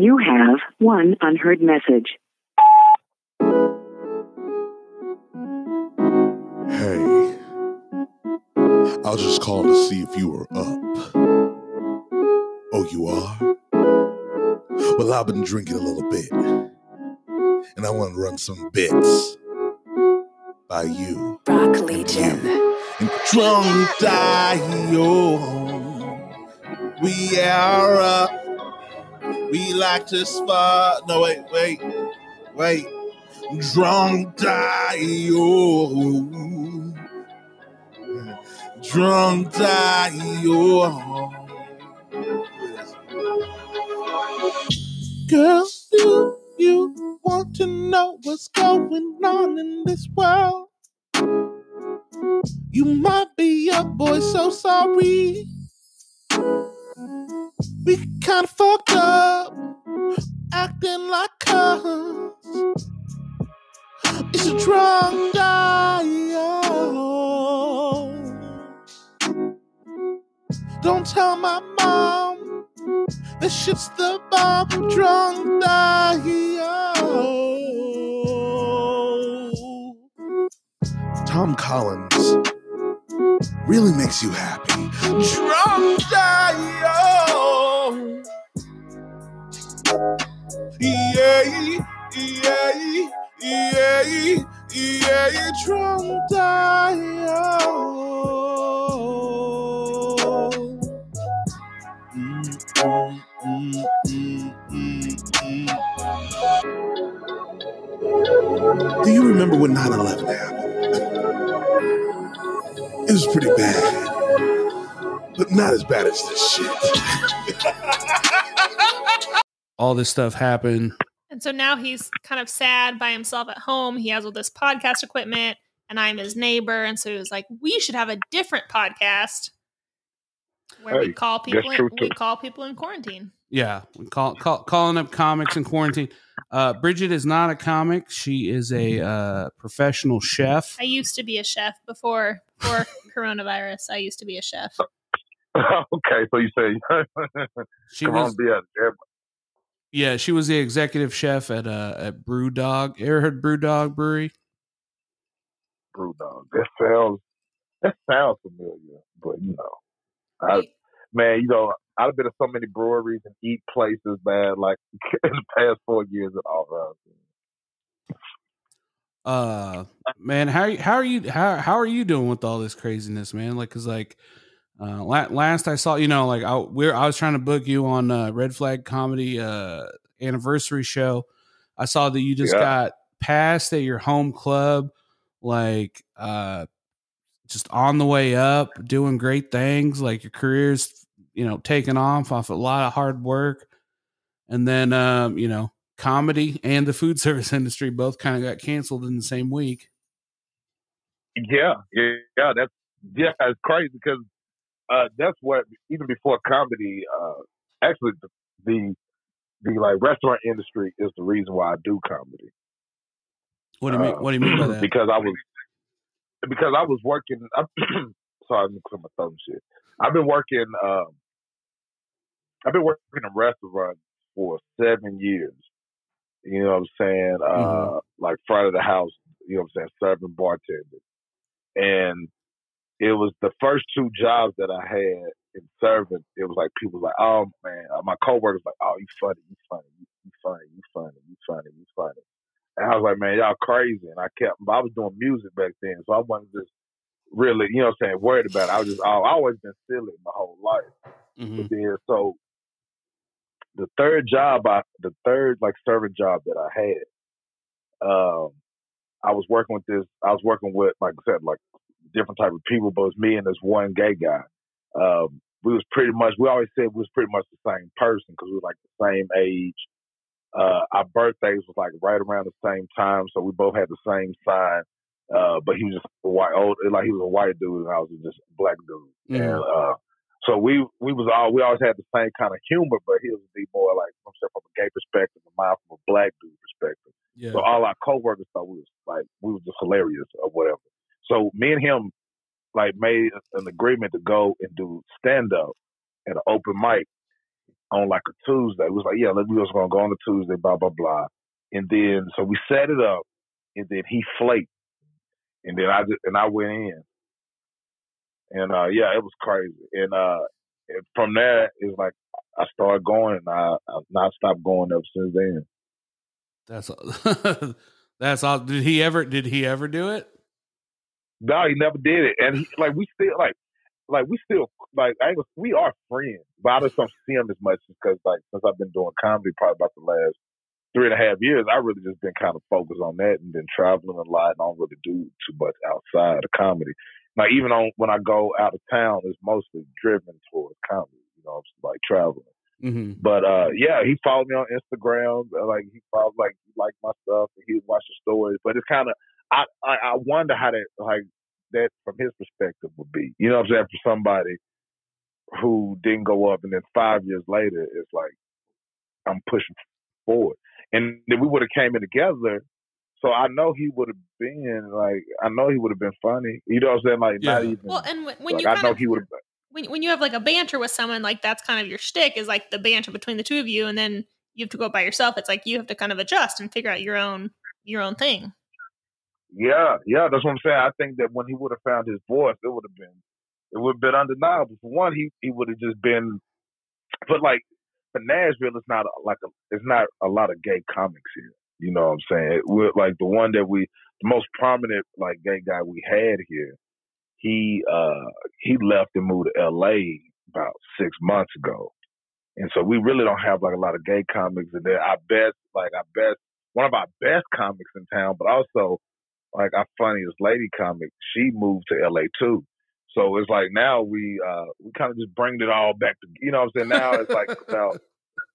You have one unheard message. Hey, I was just calling to see if you were up. Oh, you are? Well, I've been drinking a little bit, and I want to run some bits by you. Rock Legion. And drunk Dio, we are up. We like to spot. No, wait, wait, wait. Drunk Dial. Drunk Dial. Girl, do you want to know what's going on in this world? You might be a boy, so sorry. We kinda fucked up, acting like cuz. It's a drunk dial. Don't tell my mom. This shit's the bomb. Drunk dial. Tom Collins really makes you happy. Drunk dial. Mm. Do you remember when 9 11 happened? It was pretty bad, but not as bad as this shit. All this stuff happened. And so now he's kind of sad by himself at home. He has all this podcast equipment, and I'm his neighbor. And so he was like, "We should have a different podcast where we call people. In, we call people in quarantine." Yeah, we call, call calling up comics in quarantine. Uh, Bridget is not a comic; she is a uh, professional chef. I used to be a chef before before coronavirus. I used to be a chef. okay, so you say She come was, on, be a yeah, she was the executive chef at uh, at BrewDog. Ever heard BrewDog Brewery? brew dog. That sounds that sounds familiar, but you know, I man, you know, I've been to so many breweries and eat places, man. Like in the past four years at all around. Uh, man, how how are you how how are you doing with all this craziness, man? Like, cause like. Uh, last I saw, you know, like I we're I was trying to book you on uh, Red Flag Comedy uh, anniversary show. I saw that you just Yeah. got passed at your home club, like uh, just on the way up, doing great things. Like your career's, you know, taking off off a lot of hard work, and then um, you know, comedy and the food service industry both kind of got canceled in the same week. Yeah, yeah, yeah. That's yeah, it's crazy because uh, that's what even before comedy, uh, actually the, the the like restaurant industry is the reason why I do comedy. What do you mean? Uh, What do you mean by that? because I was because I was working. I'm, sorry, I'm my and shit. I've been working. Um, I've been working in restaurants for seven years. You know what I'm saying? Uh, Mhm. like front of the house. You know what I'm saying? Serving bartenders, and it was the first two jobs that I had in serving. It was like people like, oh man, uh, my coworkers like, oh you funny, you funny, you, you funny, you funny, you funny, you funny. And I was like, man, y'all crazy. And I kept, I was doing music back then, so I wasn't just really, you know what I'm saying, worried about it. I was just, I always been silly my whole life. Mhm. But then, so the third job, I, the third like serving job that I had, um, I was working with this, I was working with, like I said, like different type of people, but it was me and this one gay guy. Um, we was pretty much, we always said we was pretty much the same person because we were like the same age. Uh, our birthdays was like right around the same time, so we both had the same sign. Uh, but he was just a white, old, like he was a white dude, and I was just a black dude. Mhm. And uh, so we we was all we always had the same kind of humor, but he was be more like from a gay perspective, and mine from a black dude perspective. Yeah. So all our coworkers thought we was like we was just hilarious or whatever. So me and him like made an agreement to go and do stand up at an open mic. on like a Tuesday. It was like, yeah, we was gonna go on a Tuesday, blah blah blah. And then so we set it up, and then he flaked, and then I just and I went in, and uh yeah, it was crazy. And uh from there, it's like I started going, and I I not stopped going ever since then. That's that's all. Did he ever? Did he ever do it? No, he never did it, and he, like we still like like we still like I we are friends, but I just don't see him as much because like since I've been doing comedy probably about the last three and a half years, I really just been kind of focused on that and been traveling a lot and I don't really do too much outside of comedy. Like even on when I go out of town, it's mostly driven towards comedy. You know, like traveling. Mm-hmm. But uh, yeah, he followed me on Instagram. uh, Like he followed like he liked my stuff and he would watch the stories. But it's kind of I, I I wonder how that like that from his perspective would be. You know what I'm saying? For somebody who didn't go up and then five years later it's like I'm pushing forward. And then we would have came in together. So I know he would have been like I know he would have been funny. You know what I'm saying? Like not Yeah. even Well, and when, when like, you I know of he would have when when you have like a banter with someone, like that's kind of your shtick is like the banter between the two of you, and then you have to go by yourself. It's like you have to kind of adjust and figure out your own your own thing. Yeah, yeah, that's what I'm saying. I think that when he would have found his voice, it would have been, it would have been undeniable. For one, he he would have just been, but like for Nashville, it's not a, like a, it's not a lot of gay comics here. You know what I'm saying? We're like the one that we, the most prominent like gay guy we had here. He uh he left and moved to L.A. about six months ago, and so we really don't have like a lot of gay comics. in there. our best, like our best, one of our best comics in town, but also like our funniest lady comic, she moved to LA too. So it's like now we uh we kind of just bring it all back to you know what I'm saying. Now it's like about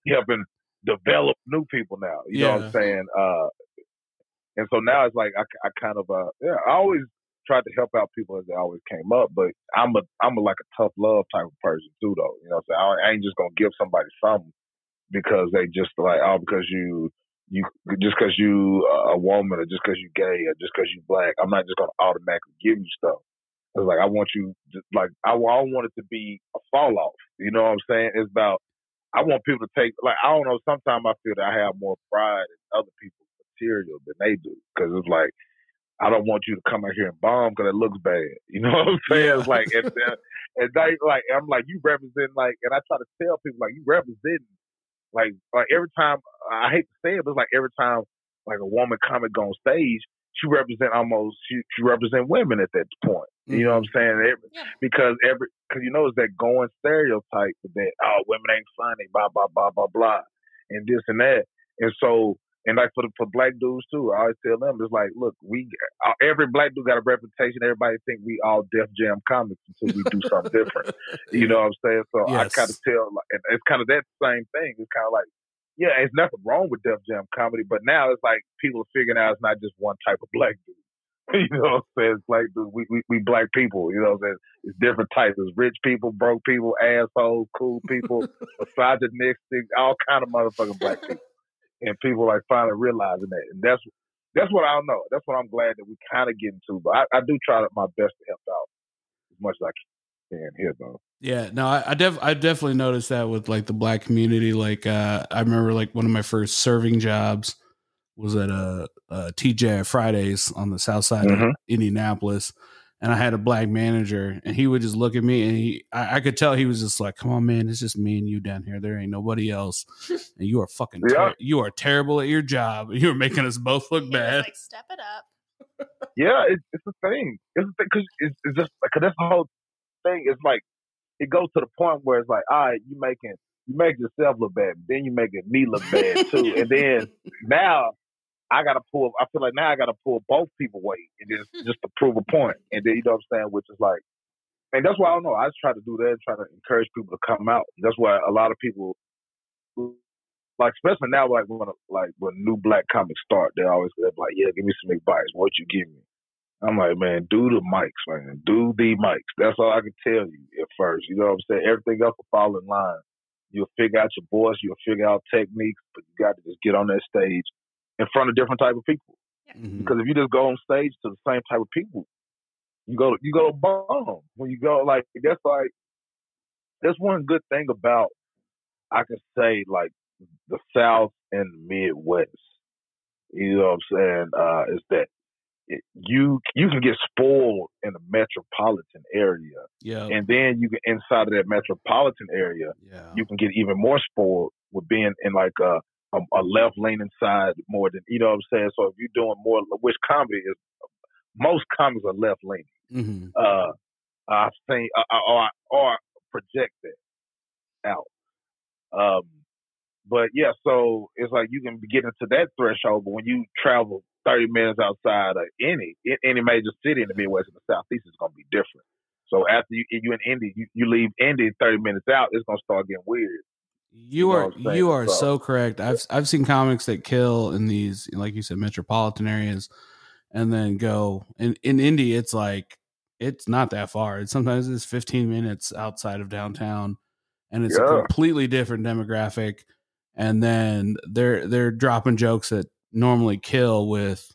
helping develop new people now. You know what I'm saying? Uh and so now it's like I, I kind of uh yeah, I always tried to help out people as they always came up, but I'm a I'm a like a tough love type of person too though. You know what I'm saying? I, I ain't just gonna give somebody something because they just like oh because you you just because you uh, a woman or just because you gay or just because you black, I'm not just gonna automatically give you stuff. It's like I want you to, like I, I don't want it to be a fall off. You know what I'm saying? It's about I want people to take like I don't know. Sometimes I feel that I have more pride in other people's material than they do because it's like I don't want you to come out here and bomb because it looks bad. You know what I'm saying? Yeah. It's like and, and they like I'm like you represent like and I try to tell people like you represent like like every time I hate to say it, but it's like every time like a woman comic go on stage, she represent almost she she represent women at that point. You know what I'm mm-hmm. saying? Every, Yeah. Because every because you know it's that going stereotype that oh women ain't funny, blah blah blah blah blah, and this and that, and so and like for the, for black dudes too, I always tell them it's like look we uh, every black dude got a reputation. Everybody think we all Def Jam comics until we do something different. You know what I'm saying? So I kind of tell, like, and it's kind of that same thing. It's kind of like, yeah, it's nothing wrong with Def Jam comedy, but now it's like people are figuring out it's not just one type of black dude. you know what I'm saying? It's dude. We, we we black people. You know what I'm saying? It's different types. It's rich people, broke people, assholes, cool people, misogynistic, all kind of motherfucking black people. And people like finally realizing that, and that's that's what I don't know. That's what I'm glad that we kind of getting to. But I, I do try my best to help out as much as I can here, though. Yeah, no, I, I def I definitely noticed that with like the black community. Like, uh, I remember like one of my first serving jobs was at a, a TGI Fridays on the south side Mhm. of Indianapolis, and I had a black manager, and he would just look at me, and he I, I could tell he was just like, "Come on, man, it's just me and you down here. There ain't nobody else, and you are fucking ter- Yeah. you are terrible at your job. You are making us both look He bad." like, step it up. Yeah, it, it's the thing. It's the thing because it's, it's just because that's the whole thing. It's like it goes to the point where it's like, all right, you making you make yourself look bad, then you making me look bad too, and then now I gotta pull. I feel like now I gotta pull both people weight and just hmm. just to prove a point. point, and then you know what I'm saying, which is like, and that's why I don't know. I just try to do that, try to encourage people to come out. That's why a lot of people. Like especially now, like when like when new black comics start, they always they're like, "Yeah, give me some advice. What you give me?" I'm like, man, do the mics, man. Do the mics. That's all I can tell you at first. You know what I'm saying? Everything else will fall in line. You'll figure out your voice. You'll figure out techniques, but you got to just get on that stage in front of different type of people. Mhm. Because if you just go on stage to the same type of people, you go you go bomb. When you go like that's like that's one good thing about I can say like the South and the Midwest. You know what I'm saying? Uh, is that it, you you can get spoiled in the metropolitan area, Yeah. and then you get inside of that metropolitan area, yeah. you can get even more spoiled with being in like a a, a left leaning side more than you know what I'm saying. So if you're doing more, which comedy is most comedies are left leaning. hmm Uh, I think or or project that out. Um, but yeah, so it's like you can get into that threshold, but when you travel 30 minutes outside of any any major city in the Midwest and the Southeast, it's gonna be different. So after you you in Indy, you, you leave Indy 30 minutes out, it's gonna start getting weird. You are you are So- so correct. I've I've seen comics that kill in these, like you said, metropolitan areas, and then go in in Indy. It's like it's not that far. It's sometimes it's 15 minutes outside of downtown, and it's a completely different demographic. And then they're they're dropping jokes that normally kill with,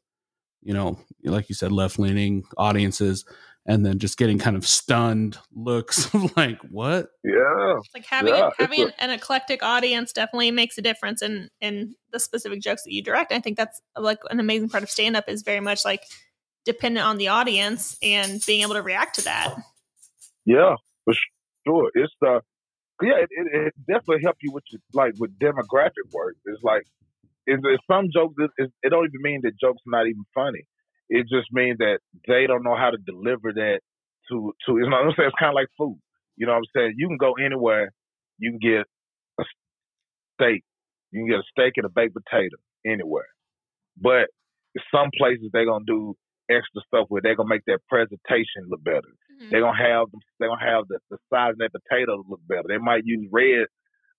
you know, like you said, left leaning audiences, and then just getting kind of stunned looks of like what Yeah, Like having Yeah, a, having a- an eclectic audience definitely makes a difference in in the specific jokes that you direct. I think that's like an amazing part of stand up is very much like dependent on the audience and being able to react to that. yeah, for sure. It's the yeah, it, it, it definitely help you with your, like with demographic work. It's like it's, it's some jokes. It, it, it don't even mean that jokes not even funny. It just means that they don't know how to deliver that to to. You know what I'm saying? It's kind of like food. You know what I'm saying? You can go anywhere. You can get a steak. You can get a steak and a baked potato anywhere. But some places they're gonna do extra stuff where they're gonna make that presentation look better. They're gonna have. They're gonna have the, the size of that potato look better. They might use red,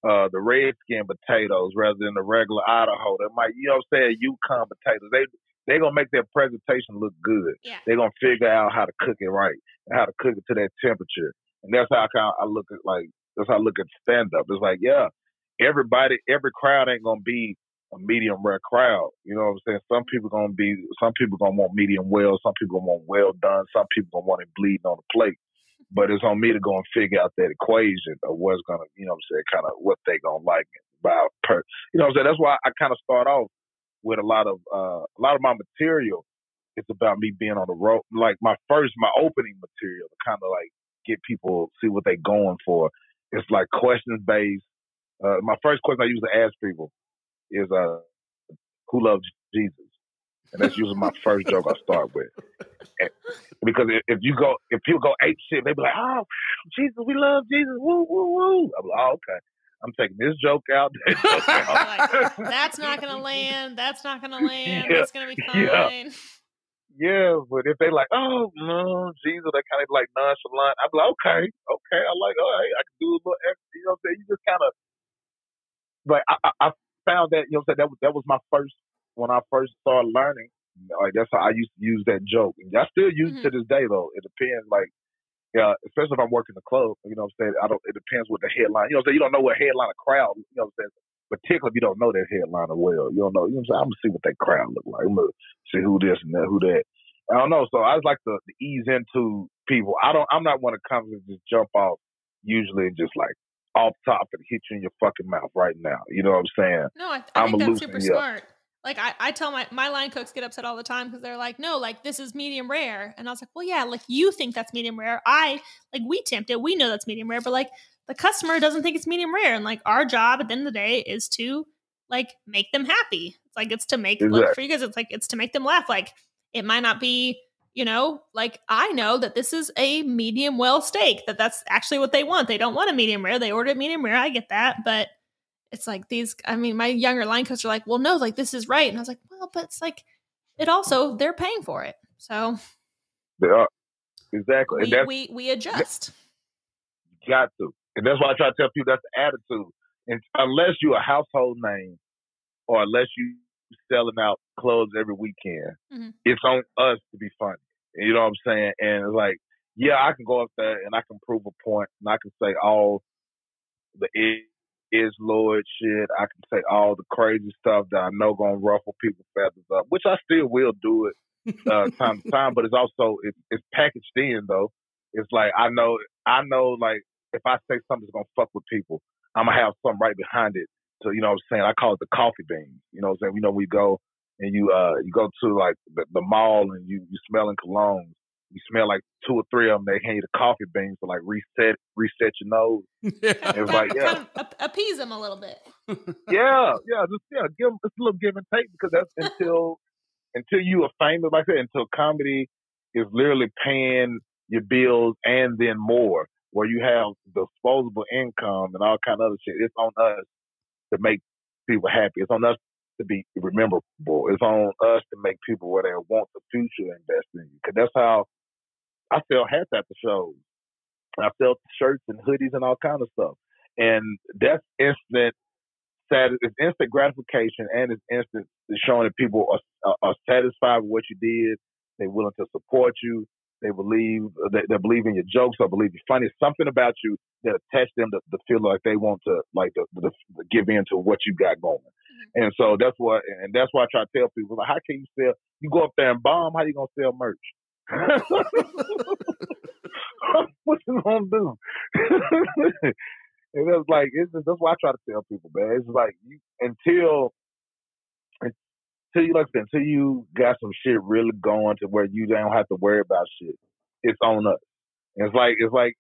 uh, the red skin potatoes rather than the regular Idaho. They might, you know, what I'm saying Yukon potatoes. They they're gonna make their presentation look good. Yeah. They're gonna figure out how to cook it right and how to cook it to that temperature. And that's how I kind of I look at like that's how I look at stand up. It's like yeah, everybody, every crowd ain't gonna be a medium rare crowd. You know what I'm saying? Some people gonna be, some people gonna want medium well, some people gonna want well done, some people gonna want it bleeding on the plate. But it's on me to go and figure out that equation of what's gonna, you know what I'm saying, kind of what they gonna like about per, you know what I'm saying. That's why I kind of start off with a lot of uh, a lot of my material. It's about me being on the road. Like my first, my opening material to kind of like get people see what they're going for. It's like questions based. Uh, my first question I usually ask people is uh, who loves Jesus, and that's usually my first joke I start with. And- because if, if you go, if people go ape shit, they be like, "Oh, Jesus, we love Jesus, woo woo woo." I'm like, "Oh, okay." I'm taking this joke out. That joke out. That's not gonna land. That's not gonna land. Yeah. That's gonna be fine. Yeah. Yeah, but if they like, oh no, Jesus, they kind of like nonchalant. I'm like, okay, okay. I like, all right, I can do a little extra. You know what I'm saying? You just kind of, like, I, I, I found that, you know what I'm saying? That was, that was my first, when I first started learning, like, that's how I used to use that joke. And I still use it to mm-hmm. this day, though. It depends, like, yeah, especially if I'm working the club, you know what I'm saying? I don't, it depends what the headline, you know what I'm saying? You don't know what a headline a crowd, you know what I'm saying? Particularly if you don't know that headliner well. You don't know, you know what I'm saying? I'm gonna see what that crowd look like. I'm gonna see who this and that, who that. I don't know. So I just like to, to ease into people. I don't. I'm not one of comes and just jump off. Usually, and just like off top and hit you in your fucking mouth right now. You know what I'm saying? No, I, I I'm think a that's super smart. Like I, I tell my my line cooks get upset all the time because they're like, no, like this is medium rare, and I was like, well, yeah, like you think that's medium rare. I like we tempt it, we know that's medium rare, but like the customer doesn't think it's medium rare, and like our job at the end of the day is to like make them happy. It's like it's to make like, Exactly. for you guys, it's like it's to make them laugh. Like it might not be. You know, like I know that this is a medium well steak, that that's actually what they want. They don't want a medium rare. They order it medium rare. I get that. But it's like these i mean my younger line coaches are like well no like this is right and i was like well but it's like it also they're paying for it so They are. Exactly. and we we, we adjust got to. And that's why I try to tell people that's the attitude. And unless you're a household name or unless you selling out clubs every weekend, Mhm. it's on us to be funny. You know what I'm saying? And it's like, yeah, I can go up there and I can prove a point and I can say all the is, Lord shit. I can say all the crazy stuff that I know gonna ruffle people's feathers up, which I still will do it uh, time to time. But it's also it, it's packaged in though. It's like I know I know like if I say something's gonna fuck with people, I'm gonna have something right behind it. So you know what I'm saying? I call it the coffee beans. You know what I'm saying? You know we go and you uh you go to like the, the mall and you you smelling colognes. You smell like two or three of them. They hand you the coffee beans to like reset reset your nose. Kind of, like, kind yeah. of appease them a little bit. yeah, yeah, just yeah, give 'em- it's a little give and take because that's until until you are famous like I said, until comedy is literally paying your bills and then more, where you have disposable income and all kind of other shit. It's on us to make people happy. It's on us to be rememberable. It's on us to make people where they want the future invest in you. Cause that's how I sell hats at the shows. I sell shirts and hoodies and all kind of stuff. And that's instant sat- it's instant gratification and it's instant showing that people are, are, are satisfied with what you did. They're willing to support you. They believe they, they believe in your jokes or believe you're funny. Something about you that attach them to, to feel like they want to like to, to, to give in to what you got going. Mm-hmm. And so that's what and that's why I try to tell people like, how can you sell? You go up there and bomb. How are you gonna sell merch? What you gonna do? and it's like it's just, that's why I try to tell people, man. It's like you until until you like until you got some shit really going to where you don't have to worry about shit. It's on us. And it's like it's like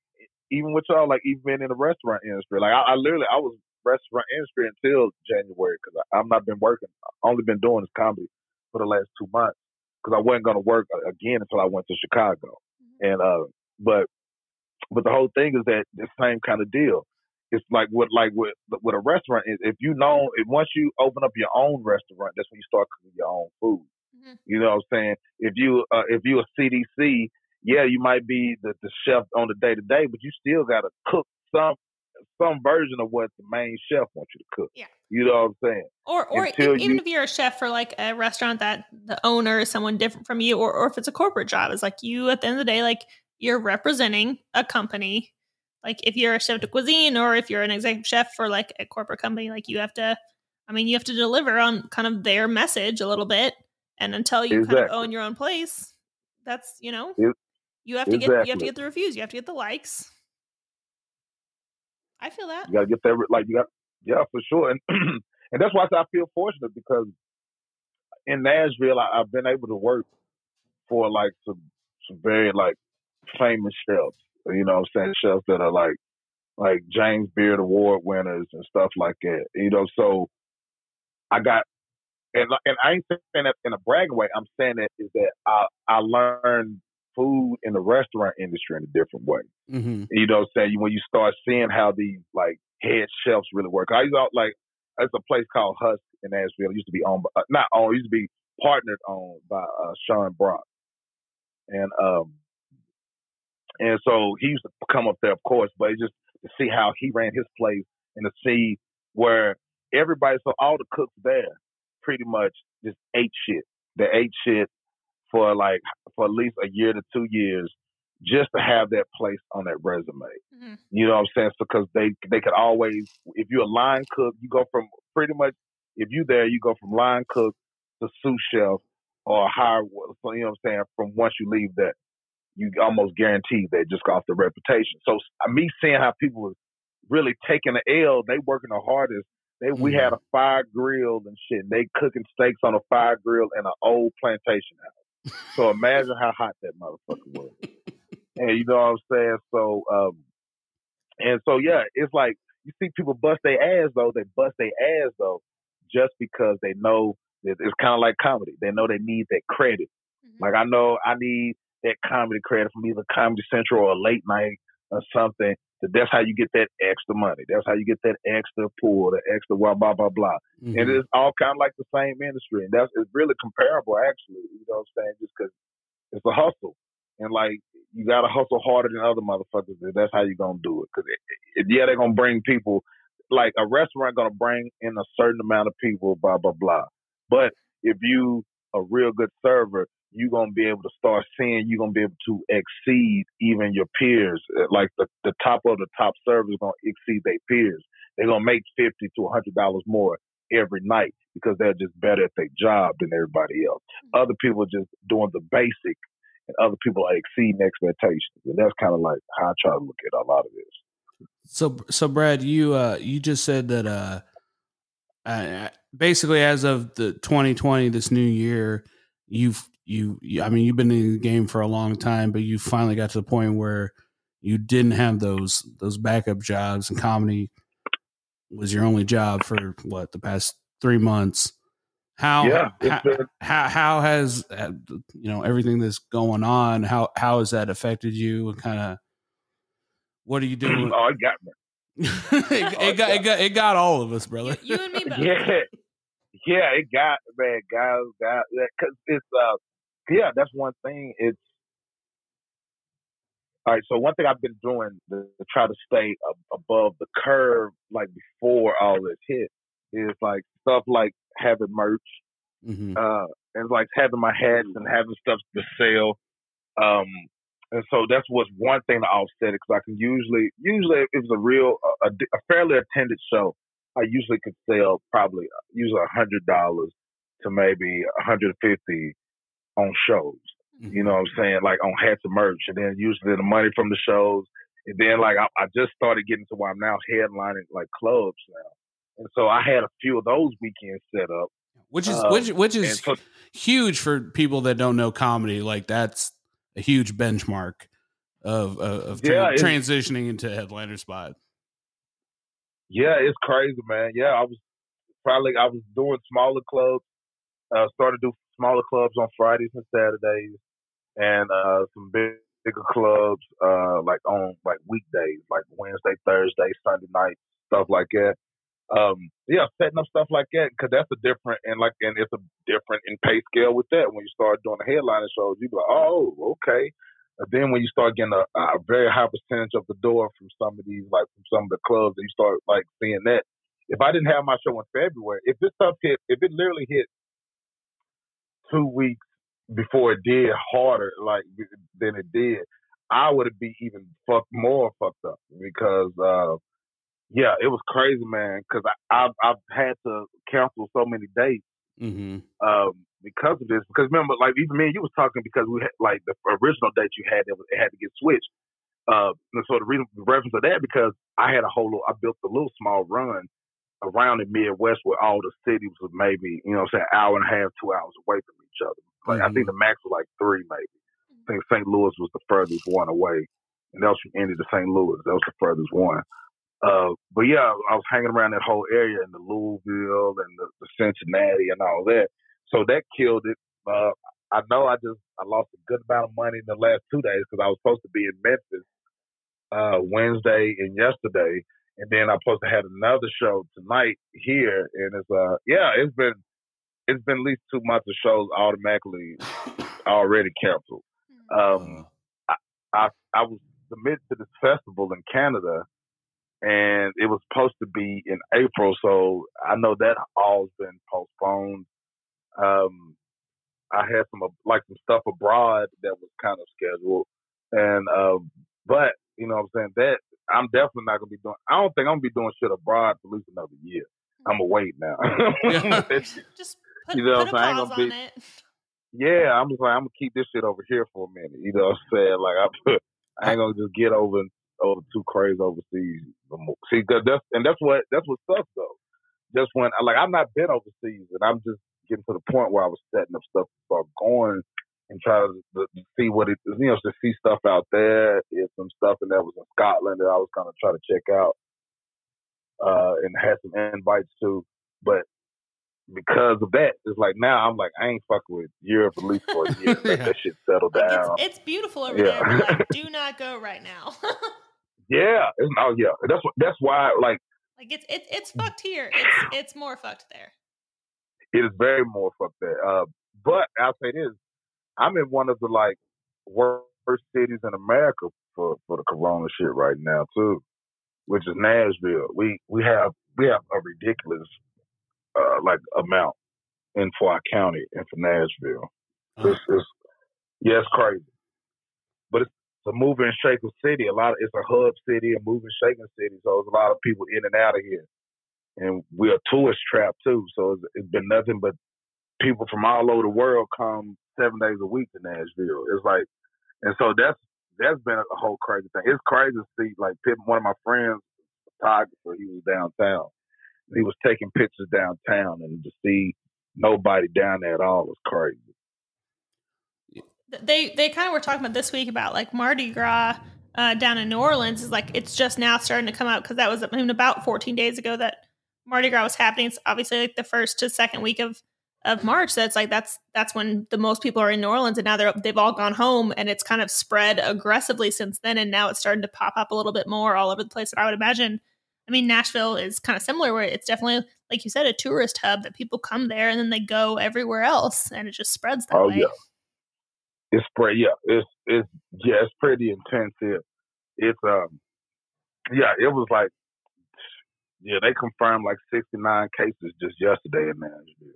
even with y'all, like even in the restaurant industry, like I, I literally I was restaurant industry until January because I've not been working. I've only been doing this comedy for the last two months because I wasn't gonna work again until I went to Chicago. And uh, but but the whole thing is that the same kind of deal. It's like with like with with a restaurant. If if you know, if once you open up your own restaurant, that's when you start cooking your own food. Mhm. You know what I'm saying? If you uh, if you a CDC, yeah, you might be the, the chef on the day to day, but you still got to cook some some version of what the main chef wants you to cook. Yeah. You know what I'm saying? Or, or Until even you- if you're a chef for like a restaurant that the owner is someone different from you, or, or if it's a corporate job, it's like you at the end of the day, like you're representing a company. Like if you're a chef de cuisine or if you're an executive chef for like a corporate company, like you have to, I mean, you have to deliver on kind of their message a little bit. And until you kind of own your own place, that's, you know, Ex- you have to get, you have to get the reviews, you have to get the likes. I feel that. You got to get that like you got yeah for sure, and and that's why I feel fortunate because in Nashville I, I've been able to work for like some some very like famous chefs. You know, what I'm saying chefs that are like like James Beard Award winners and stuff like that. You know, so I got and and I ain't saying that in a bragging way. I'm saying that is that I I learned food in the restaurant industry in a different way. hmm You know what I'm saying? When you start seeing how these like head chefs really work. I used to like there's a place called Husk in Nashville. It used to be owned by, uh, not owned, it used to be partnered on by uh, Sean Brock. And um and so he used to come up there of course, but it's just to see how he ran his place and to see where everybody so all the cooks there pretty much just ate shit. They ate shit for like for at least a year to two years just to have that place on that resume. Mhm. You know what I'm saying? Because they they could always, if you're a line cook, you go from pretty much if you're there, you go from line cook to sous chef or higher. So you know what I'm saying? From once you leave that, you almost guarantee that just off the reputation. So me seeing how people was really taking the L, they working the hardest. They we had a fire grill and shit. And they cooking steaks on a fire grill in an old plantation house. So imagine how hot that motherfucker was. And you know what I'm saying? So, um, and so yeah, it's like you see people bust their ass though. They bust their ass though, just because they know that it's kind of like comedy. They know they need that credit. Mhm. Like I know I need that comedy credit from either Comedy Central or late night or something. So that's how you get that extra money. That's how you get that extra pull, the extra blah blah blah blah. Mm-hmm. And it's all kind of like the same industry, and that's it's really comparable actually. You know what I'm saying? Just because it's a hustle, and like you got to hustle harder than other motherfuckers. And that's how you gonna do it. Because yeah, they're gonna bring people. Like a restaurant gonna bring in a certain amount of people, blah blah blah. But if you a real good server, you're gonna be able to start seeing you're gonna be able to exceed even your peers. Uh, Like the, the top of the top servers gonna exceed their peers. They're gonna make fifty to hundred dollars more every night because they're just better at their job than everybody else. Other people are just doing the basic and other people are exceeding expectations. And that's kind of like how I try to look at a lot of this. So so Brad, you uh you just said that uh, uh basically as of the 2020 this new year, you've you, you I mean you've been in the game for a long time, but you finally got to the point where you didn't have those those backup jobs and comedy was your only job for what the past 3 months. How Yeah, how, been- how how has uh, you know everything that's going on how how has that affected you and kind of what are you doing oh, it got me. it, it got it got it got all of us, brother. You, you and me both. Yeah, yeah, it got man, guys, got because it's uh, yeah, that's one thing. It's all right. So one thing I've been doing to, to try to stay above the curve, like before all this hit, is like stuff like having merch, hmm uh, and like having my hats and having stuff to sell. Um, and so that's what's one thing to offset it because I can usually, usually if it's a real, a, a fairly attended show, I usually could sell probably usually a hundred dollars to maybe a hundred fifty on shows. You know what I'm saying? Like on hats and merch, and then usually the money from the shows, and then like I, I just started getting to where I'm now headlining like clubs now, and so I had a few of those weekends set up. which is Um, which which is so huge for people that don't know comedy. Like that's a huge benchmark of of, of tra- Yeah, transitioning into headliner spot. Yeah, it's crazy, man. Yeah, I was probably I was doing smaller clubs. Uh, started to do smaller clubs on Fridays and Saturdays, and uh, some big, bigger clubs uh, like on like weekdays, like Wednesday, Thursday, Sunday night, stuff like that. Um, yeah, setting up stuff like that because that's a different and like and it's a different in pay scale with that. When you start doing the headliner shows, you be like, oh, okay. And then when you start getting a, a very high percentage of the door from some of these, like from some of the clubs, and you start like seeing that. If I didn't have my show in February, if this stuff hit, if it literally hit two weeks before it did harder, like than it did, I would be even fuck more fucked up because, uh, yeah, it was crazy, man. Because I I've, I've had to cancel so many dates hmm um, because of this. Because remember, like even me and you was talking because we had like the original date you had, it, was, it had to get switched. Uh, and so the reason, the reference of that because I had a whole, little, I built a little small run around the Midwest where all the cities was maybe, you know, I'm saying, hour and a half, two hours away from each other. Like I think the max was like three, maybe. I think St. Louis was the furthest one away, and that was from Indy to St. Louis. That was the furthest one. Uh, but yeah, I was hanging around that whole area in the Louisville and the, the Cincinnati and all that. So that killed it. Uh, I know I just I lost a good amount of money in the last two days because I was supposed to be in Memphis uh, Wednesday and yesterday, and then I'm supposed to have another show tonight here. And it's uh yeah, it's been it's been at least two months of shows automatically already canceled. Um, I I was submitted to this festival in Canada, and it was supposed to be in April. So I know that all's been postponed. Um, I had some like some stuff abroad that was kind of scheduled, and um, but you know what I'm saying that I'm definitely not gonna be doing. I don't think I'm gonna be doing shit abroad for at least another year. Mm. I'm gonna wait now. Just put, You know put I'm saying? Ain't gonna be- it. yeah, I'm just like I'm gonna keep this shit over here for a minute. You know what I'm saying? Like I I ain't gonna just get over over too crazy overseas. no more. See, that's and that's what that's what sucks though. Just when like I've not been overseas, and I'm just getting to the point where I was setting up stuff to start going and try to, to, to see what it you know to see stuff out there. It's some stuff and that was in Scotland that I was gonna try to check out, uh, and had some invites to, but because of that, it's like now I'm like I ain't fucking with Europe at least for a year. Let Yeah. that shit settle Like, down. it's, it's beautiful over Yeah. there, but like, do not go right now. yeah, it's, oh yeah, that's what that's why like like it's it's it's fucked here. It's it's more fucked there. it is very more fucked there. Uh, but I'll say this: I'm in one of the like worst cities in America for for the Corona shit right now too, which is Nashville. We we have we have a ridiculous uh, like amount in Fly County and for Nashville. It's, it's yeah, it's crazy. But it's a moving and shaking city. A lot of it's a hub city, a moving shaking city. So there's a lot of people in and out of here, and we're a tourist trap too. So it's, it's been nothing but people from all over the world come seven days a week to Nashville. It's like, and so that's that's been a whole crazy thing. It's crazy to see like one of my friends photographer. He was downtown. He was taking pictures downtown, and to see nobody down there at all was crazy. They they kind of were talking about this week about like Mardi Gras uh, down in New Orleans is like it's just now starting to come out because that was I mean, about 14 days ago that Mardi Gras was happening. It's obviously like the first to second week of of March. That's like that's that's when the most people are in New Orleans, and now they're they've all gone home, and it's kind of spread aggressively since then, and now it's starting to pop up a little bit more all over the place. And I would imagine, I mean, Nashville is kind of similar, where it's definitely like you said, a tourist hub that people come there and then they go everywhere else, and it just spreads that Oh way. yeah, it's pretty. Yeah, it's it's yeah, it's pretty intense here. It's um, yeah, it was like, yeah, they confirmed like 69 cases just yesterday in Nashville.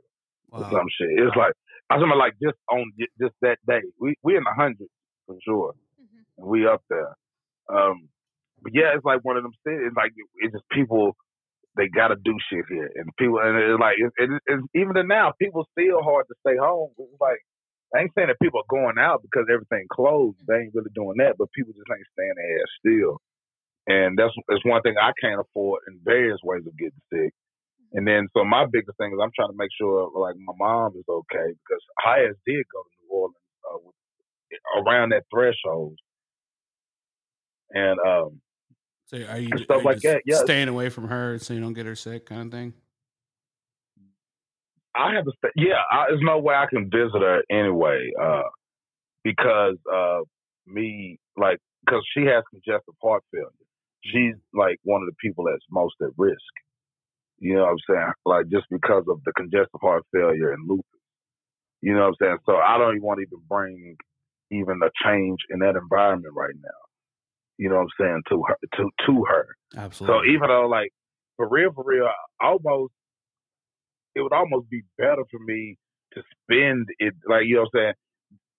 Or some shit. It's like I was like just on just that day. We we in the hundreds for sure, Mhm. and we up there. Um, but yeah, it's like one of them cities. It's like it's just people. They got to do shit here, and people, and it's like it, it, it's even now, people still hard to stay home. It's like I ain't saying that people are going out because everything closed. They ain't really doing that, but people just ain't staying their ass still. And that's that's one thing I can't afford in various ways of getting sick. And then, so my biggest thing is I'm trying to make sure, like, my mom is okay because Hayes did go to New Orleans uh, with, around that threshold, and um, So are you, are stuff you like just that, yeah. staying away from her so you don't get her sick, kind of thing? I have to stay. Yeah, I, there's no way I can visit her anyway, uh, because uh, me like because she has congestive heart failure. She's like one of the people that's most at risk. You know what I'm saying? Like just because of the congestive heart failure and lupus. You know what I'm saying? So I don't even want to even bring even a change in that environment right now. You know what I'm saying to her to to her. Absolutely. So even though like for real, for real, almost it would almost be better for me to spend it like you know what I'm saying.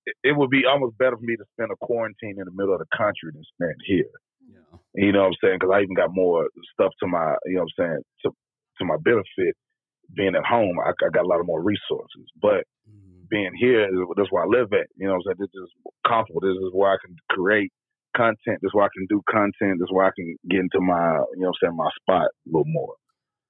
It, it would be almost better for me to spend a quarantine in the middle of the country than spend here. yeah. You know what I'm saying? Because I even got more stuff to my you know what I'm saying to to my benefit being at home. I, I got a lot of more resources, but Mhm. being here is that's where I live at. You know what I'm saying? This is comfortable. This is where I can create content. This is where I can do content. This is where I can get into my you know what I'm saying my spot a little more.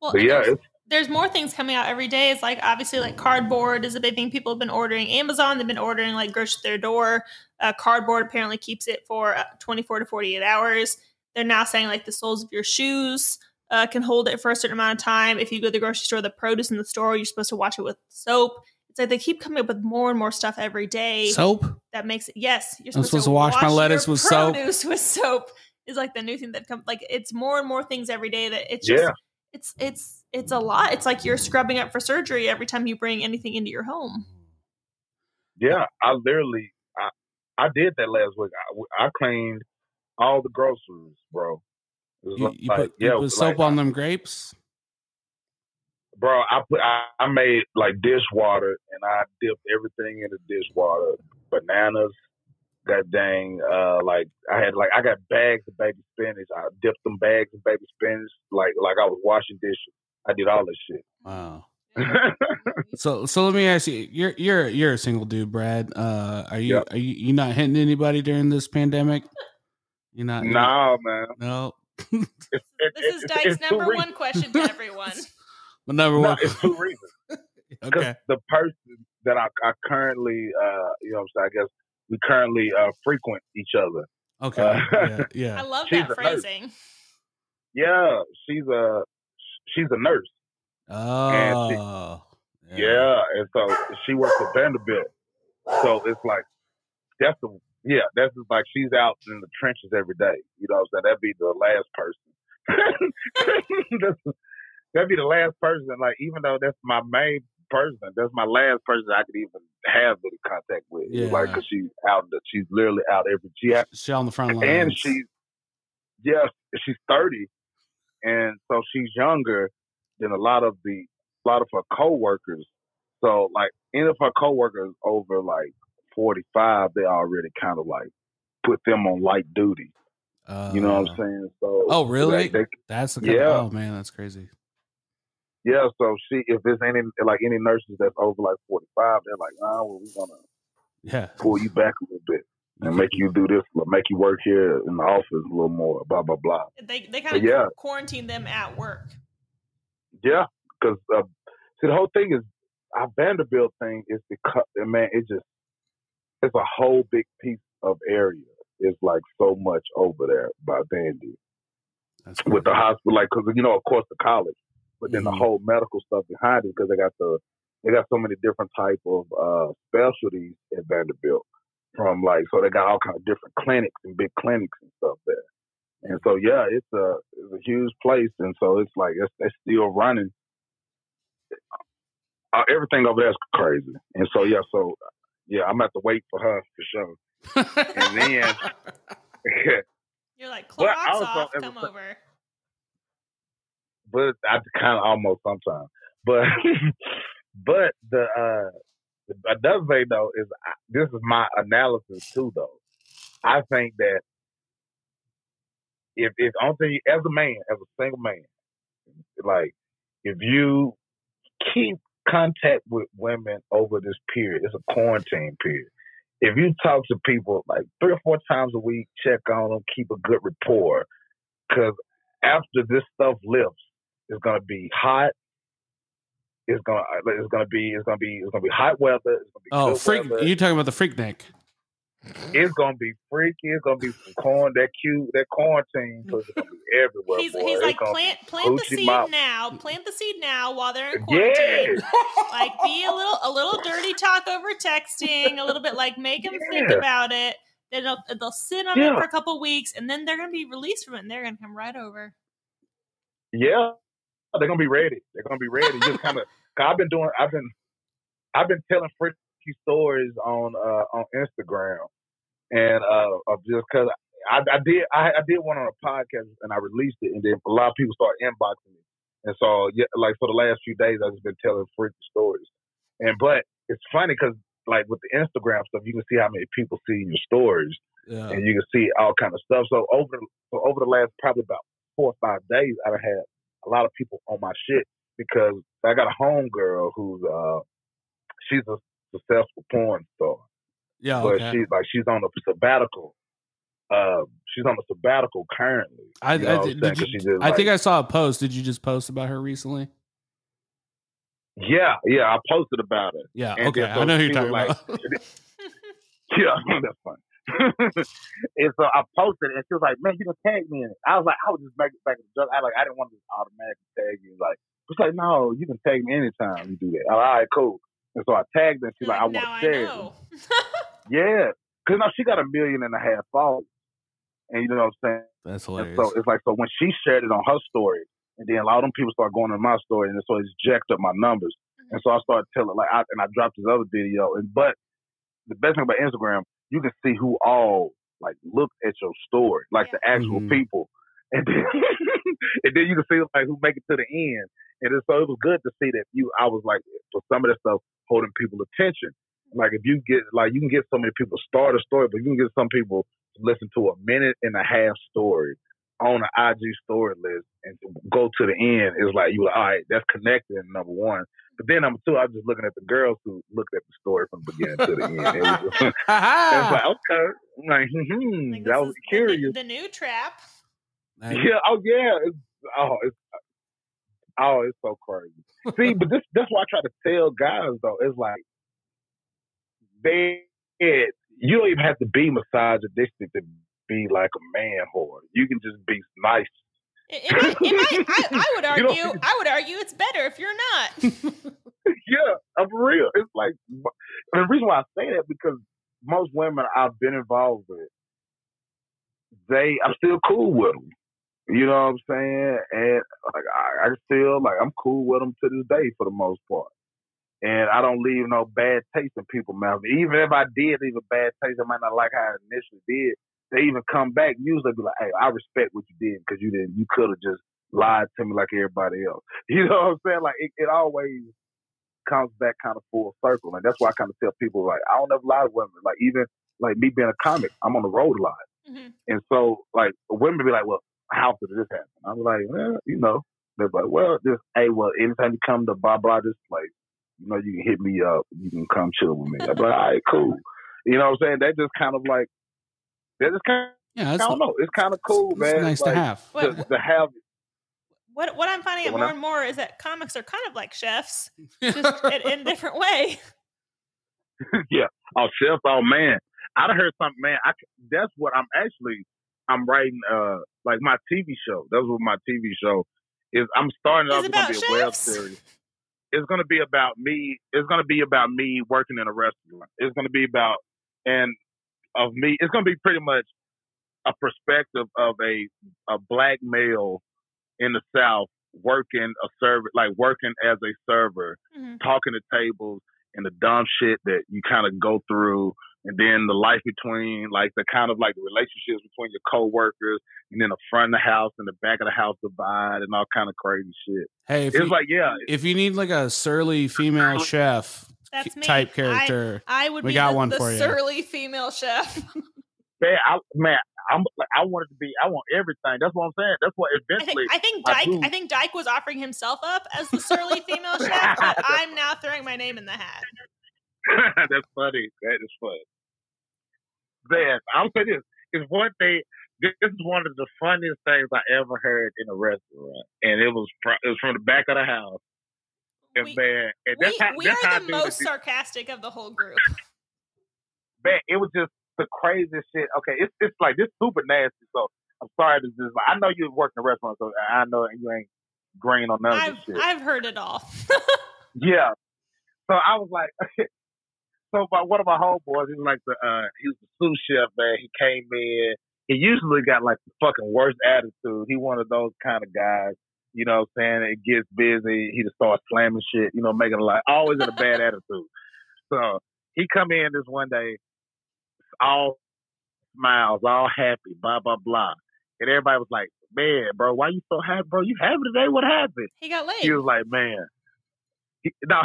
Well, But yeah, there's, it's there's more things coming out every day. It's like obviously like cardboard is a big thing. People have been ordering Amazon. They've been ordering like groceries to their door. Uh, cardboard apparently keeps it for uh, 24 to 48 hours. They're now saying like the soles of your shoes uh, can hold it for a certain amount of time. If you go to the grocery store, the produce in the store, you're supposed to wash it with soap. It's like they keep coming up with more and more stuff every day Soap? that makes it. Yes, you're I'm supposed to wash my lettuce with soap? Produce with soap is like the new thing that comes. Like it's more and more things every day that it's just Yeah. it's it's it's a lot. It's like you're scrubbing up for surgery every time you bring anything into your home. yeah. I literally I I did that last week. I, I cleaned all the groceries, bro. It was You, like, you put, you yeah, put like, soap on them grapes? bro. I put I, I made like dishwater and I dipped everything in the dishwater. Bananas, that dang, uh, like I had like I got bags of baby spinach. I dipped them bags of baby spinach like like I was washing dishes. I did all this shit. Wow. So so let me ask you, you're you're you're a single dude, Brad. Uh are you Yep. are you you not hitting anybody during this pandemic? You're not nah, man. No. It's, it, This is it- Dyke's it's two number reasons. one question to everyone. My number No, one. it's two reasons. Okay. the person that I, I currently, uh, you know, what I'm saying, I guess we currently uh, frequent each other. Okay. Uh, yeah, I love She's that a nurse. phrasing. Yeah, she's a she's a nurse. Oh. Yeah, and so she works at Vanderbilt. So it's like that's the yeah, that's just like she's out in the trenches every day. You know what I'm saying? That'd be the last person. That'd be the last person. Like even though that's my main person, that's my last person I could even have any contact with. Yeah. Like, cause she's out. the- She's literally out every. She has, She's on the front line. and she's yeah, she's thirty, and so she's younger than a lot of the a lot of her coworkers. So like any of her coworkers over like forty five, they already kind of like put them on light duty. You know what I'm saying? So Oh, really? they- they- That's the kind Yeah. oh man, that's crazy. yeah. So she, if there's any like any nurses that's over like forty five, they're like, oh, well, we're gonna Yeah. pull you back a little bit. and make you do this, make you work here in the office a little more, blah blah blah. They they kind of yeah. quarantine them at work. Yeah, because uh, see, the whole thing is our Vanderbilt thing is because man, it just it's a whole big piece of area. It's like so much over there by Vandy That's with the hospital, like because you know, of course, the college, but then Mhm. the whole medical stuff behind it because they got the they got so many different type of uh specialties at Vanderbilt. From like, so they got all kind of different clinics and big clinics and stuff there. And so, yeah, it's a it's a huge place, and so it's like it's, it's still running. Uh, everything over there is crazy, and so yeah, so yeah, I'm gonna have to wait for her for sure. And then, You're like Clorox off, come over. but I kind of almost sometimes. But but the uh the, another thing though is I, this is my analysis too though. I think that if if only as a man, as a single man, like if you keep contact with women over this period, it's a quarantine period. If you talk to people like three or four times a week, check on them, keep a good rapport, because after this stuff lifts, it's gonna be hot. It's gonna uh, it's gonna be it's gonna be it's gonna be hot weather. It's gonna be oh, freak! weather. You talking about the freak neck? It's gonna be freaky. It's gonna be some corn that cute that quarantine because it's gonna be everywhere. He's, he's like plant plant the seed mouth. now. Plant the seed now while they're in quarantine. Yeah, Like be a little a little dirty talk over texting, a little bit like make them think about it. Then they'll, they'll sit on it for a couple weeks, and then they're gonna be released from it, and they're gonna come right over. yeah. They're gonna be ready. They're gonna be ready. Just kind of. I've been doing. I've been. I've been telling freaky stories on uh on Instagram, and uh of just because I, I did I, I did one on a podcast and I released it, and then a lot of people started inboxing me, and so yeah, like for the last few days I've just been telling freaky stories, and but it's funny because like with the Instagram stuff, you can see how many people see your stories, Yeah. and you can see all kind of stuff. So over the, so over the last probably about four or five days, I've had a lot of people on my shit because I got a homegirl who's uh she's a successful porn star, Yeah. but Okay. she's like she's on a sabbatical. Uh, she's on a sabbatical currently. I, I, I'm did you- just, I think I saw a post. Did you just post about her recently? Yeah, yeah, I posted about it. Yeah. And okay. then I know who you're talking was about. Yeah, that's funny. and so I posted it, and she was like, "Man, you can tag me in it." I was like, "I was just making back joke. I like, I didn't want to just automatically tag you." Like, it's like, "No, you can tag me anytime you do that." Like, All right, cool. And so I tagged her. and She's like, "I want now to share." Yeah, because now she got a million and a half followers, and you know what I'm saying. That's And hilarious. so it's like, so when she shared it on her story, and then a lot of them people start going on my story, and so it's jacked up my numbers. And so I started telling, like, I, and I dropped this other video. And but the best thing about Instagram, you can see who all like looked at your story, like the actual Mhm. people, and then and then you can see like who make it to the end. And so it was good to see that you. I was like, for some of the stuff, holding people attention. Like if you get like you can get so many people start a story, but you can get some people to listen to a minute and a half story on an IG story list and go to the end. It's like you, are all right, that's connected. Number one, but then number two, I was just looking at the girls who looked at the story from the beginning to the end. It was just, it's Ha like okay, I'm like hmm, Like, that was is the- curious. The, new trap. Yeah, oh yeah, it's, oh it's oh it's so crazy. See, but this that's why I try to tell guys though. It's like they you don't even have to be misogynistic to be like a man whore. You can just be nice. It, it might, it might I, I would argue. don't- I would argue it's better if you're not. yeah, I'm for real. It's like and the reason why I say that because most women I've been involved with, they I'm still cool with them. You know what I'm saying? And like I, I still like I'm cool with them to this day for the most part. And I don't leave no bad taste in people's mouth. Even if I did leave a bad taste, I might not like how I initially did. They even come back, usually be like, "Hey, I respect what you did because you didn't. You could have just lied to me like everybody else." You know what I'm saying? Like it, it always comes back kind of full circle, and that's why I kind of tell people like I don't ever lie to women. Like even like me being a comic, I'm on the road a lot. Mhm. And so, like, women be like, well, how did this happen? I'm like, well, you know. They're like, well, just, hey, well, anytime you come to blah, blah, this place, you know, you can hit me up. You can come chill with me. I'm like, all right, cool. You know what I'm saying? They just kind of like, It's kind. Yeah, I it's, don't know. It's kind of cool, it's man. nice like, to have. What- To, to have What what I'm finding out more on? and more is that comics are kind of like chefs, just in, in a different way. yeah. Oh, chef. Oh man, I'd have heard something, man. I that's what I'm actually. I'm writing uh like my TV show. That's what my TV show is. I'm starting off. gonna about be a web series. It's gonna be about me. It's gonna be about me working in a restaurant. It's gonna be about and of me. It's gonna be pretty much a perspective of a a black male in the South working a server, like working as a server Mhm. talking to tables and the dumb shit that you kind of go through and then the life between like the kind of like the relationships between your coworkers and then the front of the house and the back of the house divide and all kind of crazy shit. Hey, if it's you, like yeah, if you need like a surly female chef That's me. type character, I would We be got the, one the for you. surly female chef. man, I, man, I'm like I wanted to be I want everything. That's what I'm saying. That's what I think eventually I think Dyke do. I, think Dyke was offering himself up as the surly female chef, but I'm now throwing my name in the hat. That's funny. That is funny. Man, I'll say this. is one thing. This is one of the funniest things I ever heard in a restaurant, and it was it was from the back of the house. And We, man, and we, how we that's how are the most sarcastic of the whole group. man, it was just the craziest shit. Okay, it's it's like this super nasty. So I'm sorry to just I know you work in a restaurant, so I know you ain't green on none of I've this shit. I've heard it all. Yeah. So I was like, so my, one of my homeboys, he was like the, uh, he was the sous chef, man. He came in. He usually got like the fucking worst attitude. He one of those kind of guys, you know what I'm saying? It gets busy. He just starts slamming shit, you know, making a lot, always in a bad attitude. So he come in this one day, all smiles, all happy, blah, blah, blah. And everybody was like, man, bro, why you so happy, bro? You happy today? What happened? He got laid. he was like, man, he, no,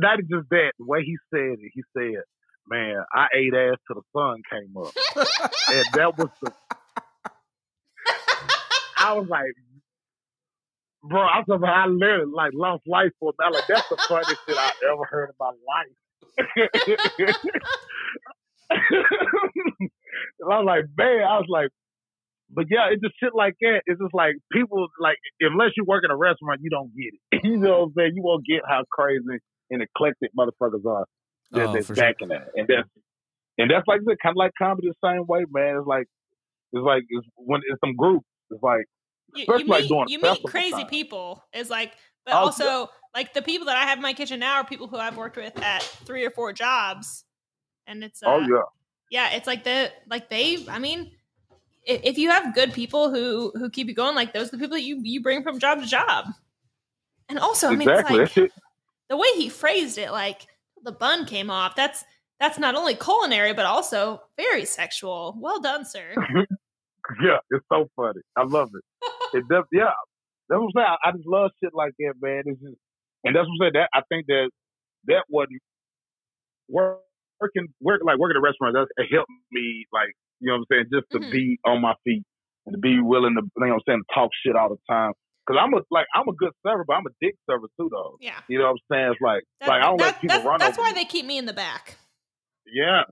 not just that. The way he said it, he said, man, I ate ass till the sun came up, and that was the. I was like, bro, I was like, I literally like lost life for that. Like that's the funniest shit I ever heard in my life. and I was like, man, I was like, but yeah, it's just shit like that. It's just like people like unless you work in a restaurant, you don't get it. you know what I'm saying? You won't get how crazy and eclectic motherfuckers are. That, Oh, that's for sure. backing that, and that's and that's like kind of like comedy the same way, man. It's like it's like it's when it's some group. It's like you, especially you like meet, during you meet crazy time. people It's like but Oh, yeah. also like the people that i have in my kitchen now are people who i've worked with at three or four jobs and it's uh, oh yeah, yeah it's like the like they i mean if, if you have good people who who keep you going like those are the people that you you bring from job to job and also i mean exactly. it's like shit. The way he phrased it like the bun came off that's that's not only culinary but also very sexual well done sir Yeah, it's so funny. I love it. it does, yeah, that's what I'm saying. I, just love shit like that, man. It's just, and that's what I'm saying. That I think that that wasn't work, working, work like working at a restaurant. That it helped me, like you know what I'm saying, just to Mhm. be on my feet and to be willing to, you know what I'm saying, talk shit all the time. Cause I'm a like I'm a good server, but I'm a dick server too, though. yeah You know what I'm saying? It's like That- like I don't that- let people that's, run that's why me. they keep me in the back Yeah.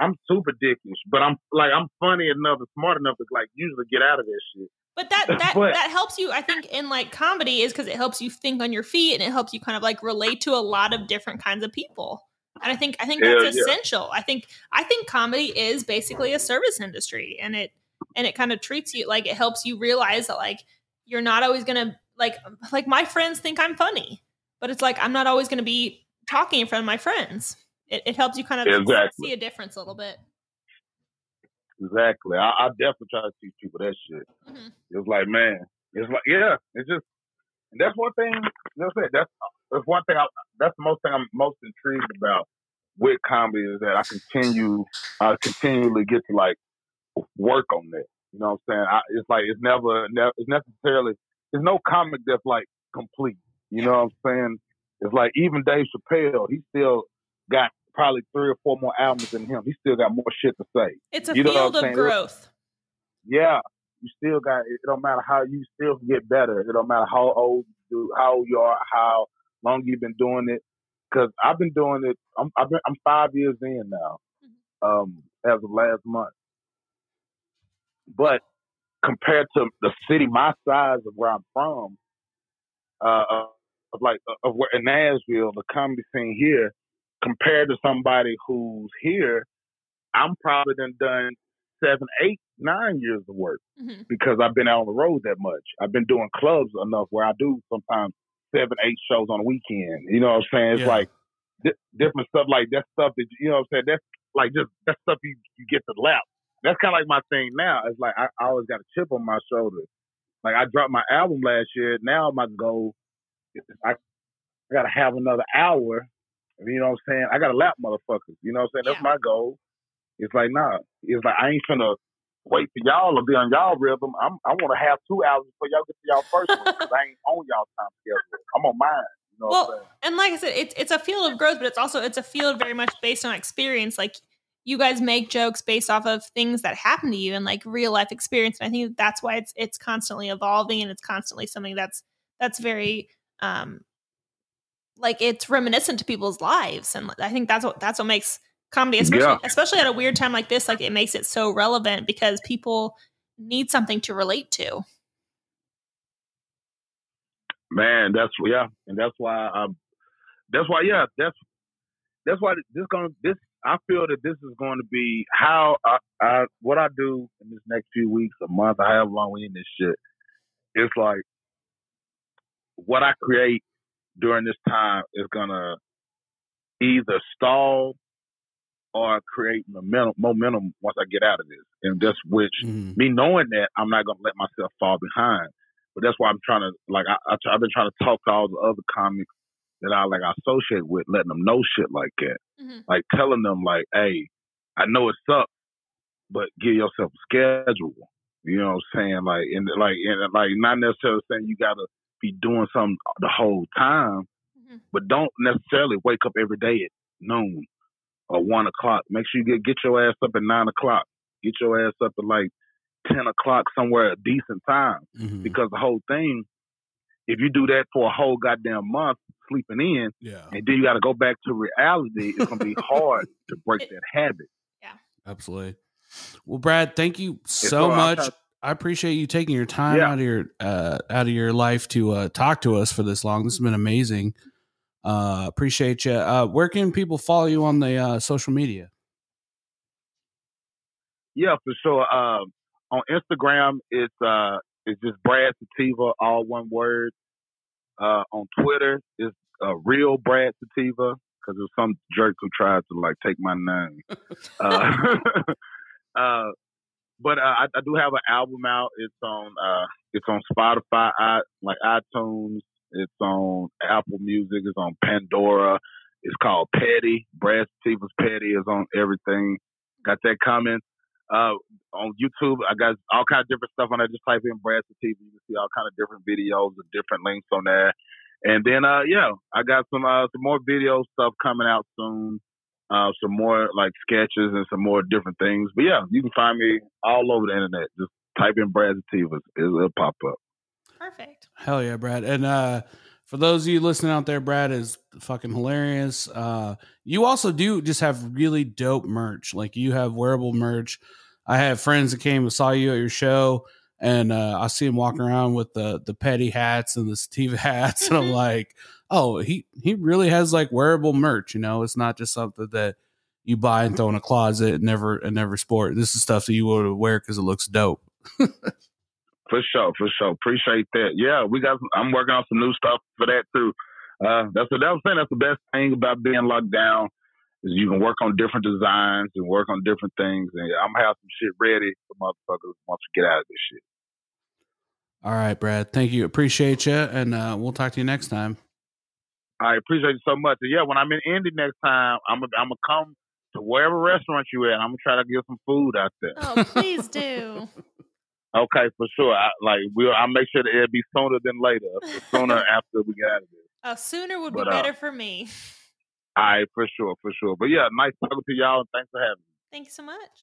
I'm super dickish, but I'm like I'm funny enough and smart enough to like usually get out of that shit. But that that But- that helps you, I think, in like comedy is because it helps you think on your feet and it helps you kind of like relate to a lot of different kinds of people. And I think I think that's yeah. essential. I think I think comedy is basically a service industry, and it and it kind of treats you like it helps you realize that like you're not always gonna like like my friends think I'm funny, but it's like I'm not always gonna be talking in front of my friends. It, it helps you kind of Exactly. see a difference a little bit. Exactly. I, I definitely try to teach people that shit. Mhm. It's like, man, it's like, yeah, it's just, and that's one thing. That's it. That's that's one thing. I, that's the most thing I'm most intrigued about with comedy is that I continue, I continually get to like work on that. You know what I'm saying? I, it's like it's never, never, it's necessarily. There's no comic that's like complete. You know what I'm saying? It's like even Dave Chappelle, he still got probably three or four more albums than him. He still got more shit to say It's a You know field of saying? growth. yeah, you still got. It don't matter how you still get better. It don't matter how old you, how old you are, how long you've been doing it. Because I've been doing it. I'm I've been, I'm five years in now. Um, as of last month, but compared to the city my size of where I'm from, uh, of like uh, of where in Nashville, the comedy scene here, compared to somebody who's here, I'm probably done done seven, eight, nine years of work hmm because I've been out on the road that much. I've been doing clubs enough where I do sometimes seven, eight shows on a weekend. You know what I'm saying? It's Yeah. like di- different stuff like that stuff that you know what I'm saying. That's like just that stuff you you get to lap. That's kind of like my thing now. It's like I, I always got a chip on my shoulder. Like I dropped my album last year. Now my goal is I, I got to have another hour. You know what I'm saying? I got to lap motherfuckers. You know what I'm saying? That's Yeah. my goal. It's like nah. It's like I ain't finna wait for y'all to be on y'all rhythm. I'm I want to have two hours before y'all get to y'all first one because I ain't on y'all time schedule. I'm on mine. You know what I'm Well, saying? and like I said, it's it's a field of growth, but it's also it's a field very much based on experience. Like you guys make jokes based off of things that happen to you and like real life experience. And I think that's why it's it's constantly evolving and it's constantly something that's that's very um like it's reminiscent to people's lives. And I think that's what that's what makes comedy, especially Yeah. especially at a weird time like this, like it makes it so relevant because people need something to relate to. Man, that's yeah, and that's why I'm. That's why yeah, that's that's why this gonna this. I feel that this is going to be how I, I what I do in this next few weeks, a month, however long we in this shit. It's like what I create during this time is gonna either stall or create momentum momentum once I get out of this, and that's which Mhm. me knowing that I'm not gonna let myself fall behind. But that's why I'm trying to like I, I I've been trying to talk to all the other comics that I like I associate with, letting them know shit like that, Mhm. like telling them like, hey, I know it sucks, but give yourself a schedule. You know what I'm saying? Like and like and like not necessarily saying you gotta be doing something the whole time, Mhm. but don't necessarily wake up every day at noon or one o'clock. Make sure you get get your ass up at nine o'clock. Get your ass up at like ten o'clock somewhere a decent time. Mhm. Because the whole thing, if you do that for a whole goddamn month sleeping in, Yeah, and then you got to go back to reality, it's gonna be hard to break that habit. Yeah, absolutely. Well, Brad, thank you so so much. trying- I appreciate you taking your time Yeah. out of your uh, out of your life to uh, talk to us for this long. This has been amazing. Uh, appreciate you. Uh, where can people follow you on the uh, social media? Yeah, for sure. Um, on Instagram, it's uh, it's just Brad Sativa, all one word. Uh, on Twitter, it's uh, real Brad Sativa because there's some jerk who tried to like take my name. uh, uh, but uh, I, I do have an album out. It's on uh, it's on Spotify, I, like iTunes. It's on Apple Music. It's on Pandora. It's called Petty. Brad Sativa's Petty is on everything. Got that coming. Uh, on YouTube, I got all kind of different stuff on there. Just type in Brad Sativa. You can see all kind of different videos and different links on there. And then, uh, yeah, I got some uh, some more video stuff coming out soon. Uh, some more like sketches and some more different things. But yeah, you can find me all over the internet. Just type in Brad Sativa. It'll, it'll pop up. Perfect. Hell yeah, Brad. And uh for those of you listening out there, Brad is fucking hilarious. Uh you also do just have really dope merch. Like you have wearable merch. I have friends that came and saw you at your show and uh I see him walking around with the the petty hats and the sativa hats and I'm Mhm. like, "Oh, he he really has like wearable merch, you know? It's not just something that you buy and throw in a closet and never and never sport. This is stuff that you would wear cuz it looks dope." For sure, for sure. Appreciate that. Yeah, we got. Some, I'm working on some new stuff for that too. Uh, that's what I was saying. That's the best thing about being locked down is you can work on different designs and work on different things. And I'm gonna have some shit ready for motherfuckers once we get out of this shit. All right, Brad. Thank you. Appreciate you and uh we'll talk to you next time. I appreciate you so much. And yeah, when I'm in Indy next time, I'm gonna I'm gonna come to wherever restaurant you at. I'm gonna try to get some food out there. Oh, please do. Okay, for sure. I, like we'll I'll make sure that it'll be sooner than later. Sooner after we get out of this. Uh, sooner would But, be uh, better for me. All right, for sure, for sure. But yeah, nice talking to y'all and thanks for having me. Thank you so much.